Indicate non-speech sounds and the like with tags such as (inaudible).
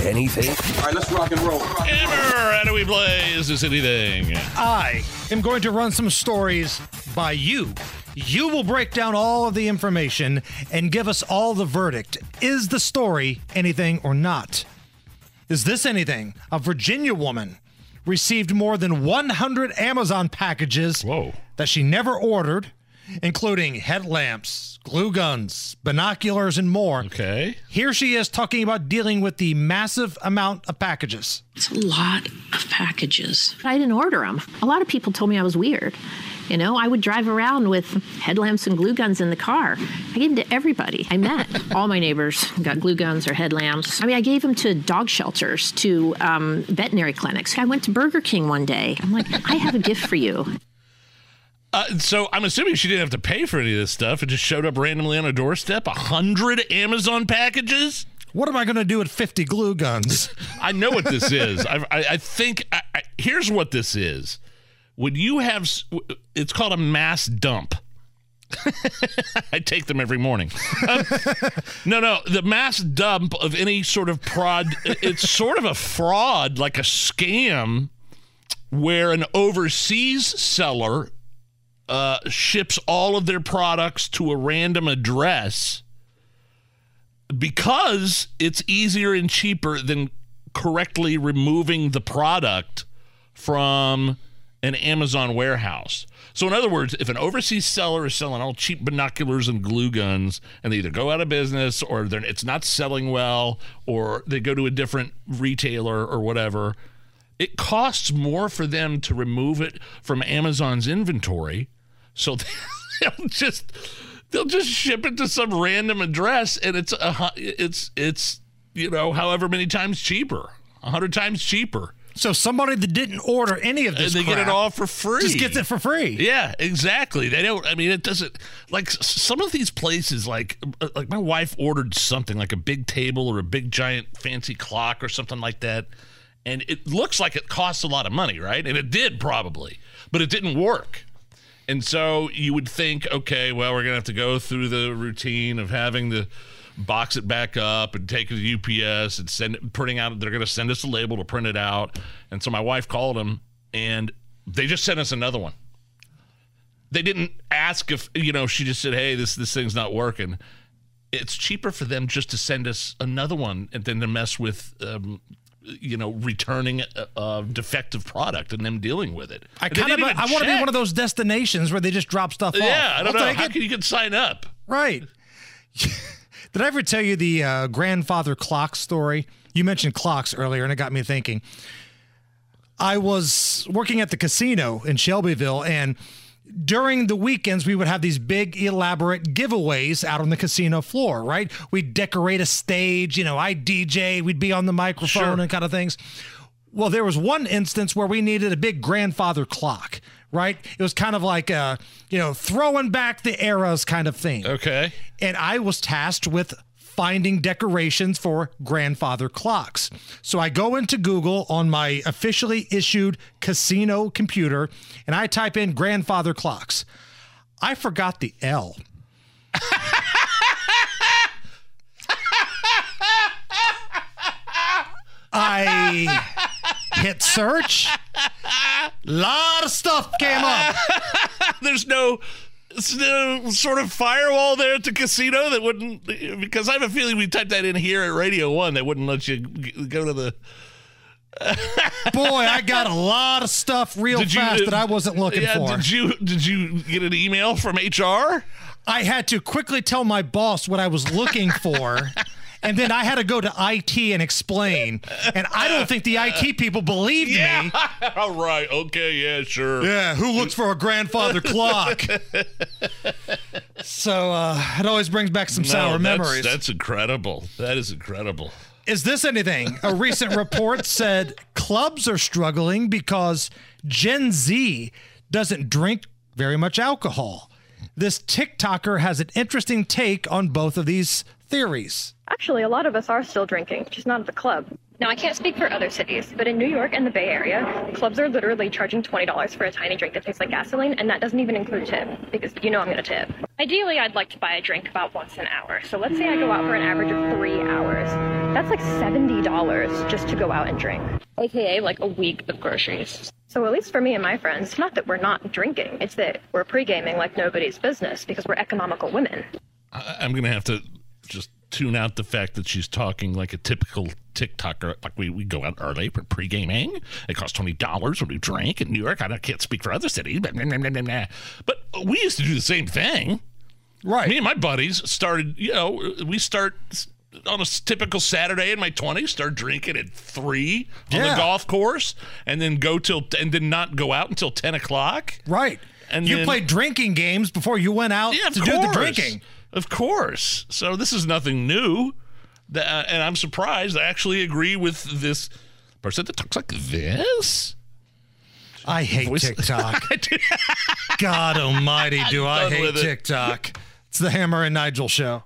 anything? All right, let's rock and roll. Hammer, how do we play? Is this anything? I am going to run some stories by you. You will break down all of the information and give us all the verdict. Is the story anything or not? Is this anything? A Virginia woman received more than 100 Amazon packages Whoa. that she never ordered, including headlamps, glue guns, binoculars, and more. Okay. Here she is talking about dealing with the massive amount of packages. It's a lot of packages. I didn't order them. A lot of people told me I was weird. You know, I would drive around with headlamps and glue guns in the car. I gave them to everybody I met. (laughs) All my neighbors got glue guns or headlamps. I mean, I gave them to dog shelters, to um, veterinary clinics. I went to Burger King one day. I'm like, I have a gift for you. Uh, so I'm assuming she didn't have to pay for any of this stuff. It just showed up randomly on a doorstep. A hundred Amazon packages. What am I going to do with 50 glue guns? (laughs) I know what this is. (laughs) I, I, I think I, I, here's what this is. When you have, it's called a mass dump. (laughs) I take them every morning. Um, no, no, the mass dump of any sort of prod. It's sort of a fraud, like a scam, where an overseas seller uh, ships all of their products to a random address because it's easier and cheaper than correctly removing the product from an Amazon warehouse. So, in other words, if an overseas seller is selling all cheap binoculars and glue guns, and they either go out of business or it's not selling well, or they go to a different retailer or whatever, it costs more for them to remove it from Amazon's inventory. So (laughs) they'll just they'll just ship it to some random address, and it's a it's it's you know however many times cheaper, a hundred times cheaper, so somebody that didn't order any of and this they get it all for free. just gets it for free. Yeah, exactly. They don't. I mean, it doesn't. Like some of these places, like uh, like my wife ordered something like a big table or a big giant fancy clock or something like that, and it looks like it costs a lot of money, right? And it did probably, but it didn't work. And so you would think, okay, well, we're gonna have to go through the routine of having to box it back up and take it to UPS and send it, printing out. They're gonna send us a label to print it out. And so my wife called them, and they just sent us another one. They didn't ask if you know. She just said, "Hey, this this thing's not working." It's cheaper for them just to send us another one and then to mess with. Um, you know, returning a, a defective product and them dealing with it. I kind of I want to be one of those destinations where they just drop stuff off. Yeah, I don't I'll know. How can you can sign up? Right. (laughs) Did I ever tell you the uh, grandfather clock story? You mentioned clocks earlier, and it got me thinking. I was working at the casino in Shelbyville, and during the weekends, we would have these big, elaborate giveaways out on the casino floor, right? We'd decorate a stage, you know, I DJ, we'd be on the microphone Sure. and kind of things. Well, there was one instance where we needed a big grandfather clock, right? It was kind of like a, you know, throwing back the eras kind of thing. Okay. And I was tasked with finding decorations for grandfather clocks. So I go into Google on my officially issued casino computer and I type in grandfather clocks. I forgot the L. I hit search. Lot of stuff came up. (laughs) There's no, there's no Uh, sort of firewall there at the casino that wouldn't because I have a feeling we typed that in here at Radio One that wouldn't let you go to the. (laughs) Boy, I got a lot of stuff real you- fast that I wasn't looking yeah, for. Did you did you get an email from HR? I had to quickly tell my boss what I was looking for. (laughs) And then I had to go to IT and explain. And I don't think the IT people believed me. (laughs) All right. Okay. Yeah. Sure. Yeah, who looks for a grandfather (laughs) clock? so uh, it always brings back some sour that's- memories. That's incredible. That is incredible. Is this anything? A recent (laughs) report said clubs are struggling because Gen Z doesn't drink very much alcohol. This TikToker has an interesting take on both of these theories. Actually, a lot of us are still drinking, just not at the club. Now, I can't speak for other cities, but in New York and the Bay Area, clubs are literally charging $20 for a tiny drink that tastes like gasoline, and that doesn't even include tip, because you know I'm going to tip. Ideally, I'd like to buy a drink about once an hour. So let's say I go out for an average of three hours. That's like $70 just to go out and drink, aka like a week of groceries. So at least for me and my friends, not that we're not drinking, it's that we're pre-gaming like nobody's business because we're economical women. I, I'm gonna have to just tune out the fact that she's talking like a typical TikToker. Like we, we go out early for pre gaming. It costs twenty dollars when we drink in New York. I don't- can't speak for other cities, but but we used to do the same thing. Right. Me and my buddies started. You know, we start on a typical Saturday in my twenties. Start drinking at three on Yeah. the golf course, and then go till and then not go out until ten o'clock. Right. And you then- played drinking games before you went out Yeah, to course. do the drinking. Of course. So this is nothing new. Th- uh, and I'm surprised. I actually agree with this person that talks like this. I hate Voice- TikTok. (laughs) I God almighty, do I done hate. TikTok. It's the Hammer and Nigel show.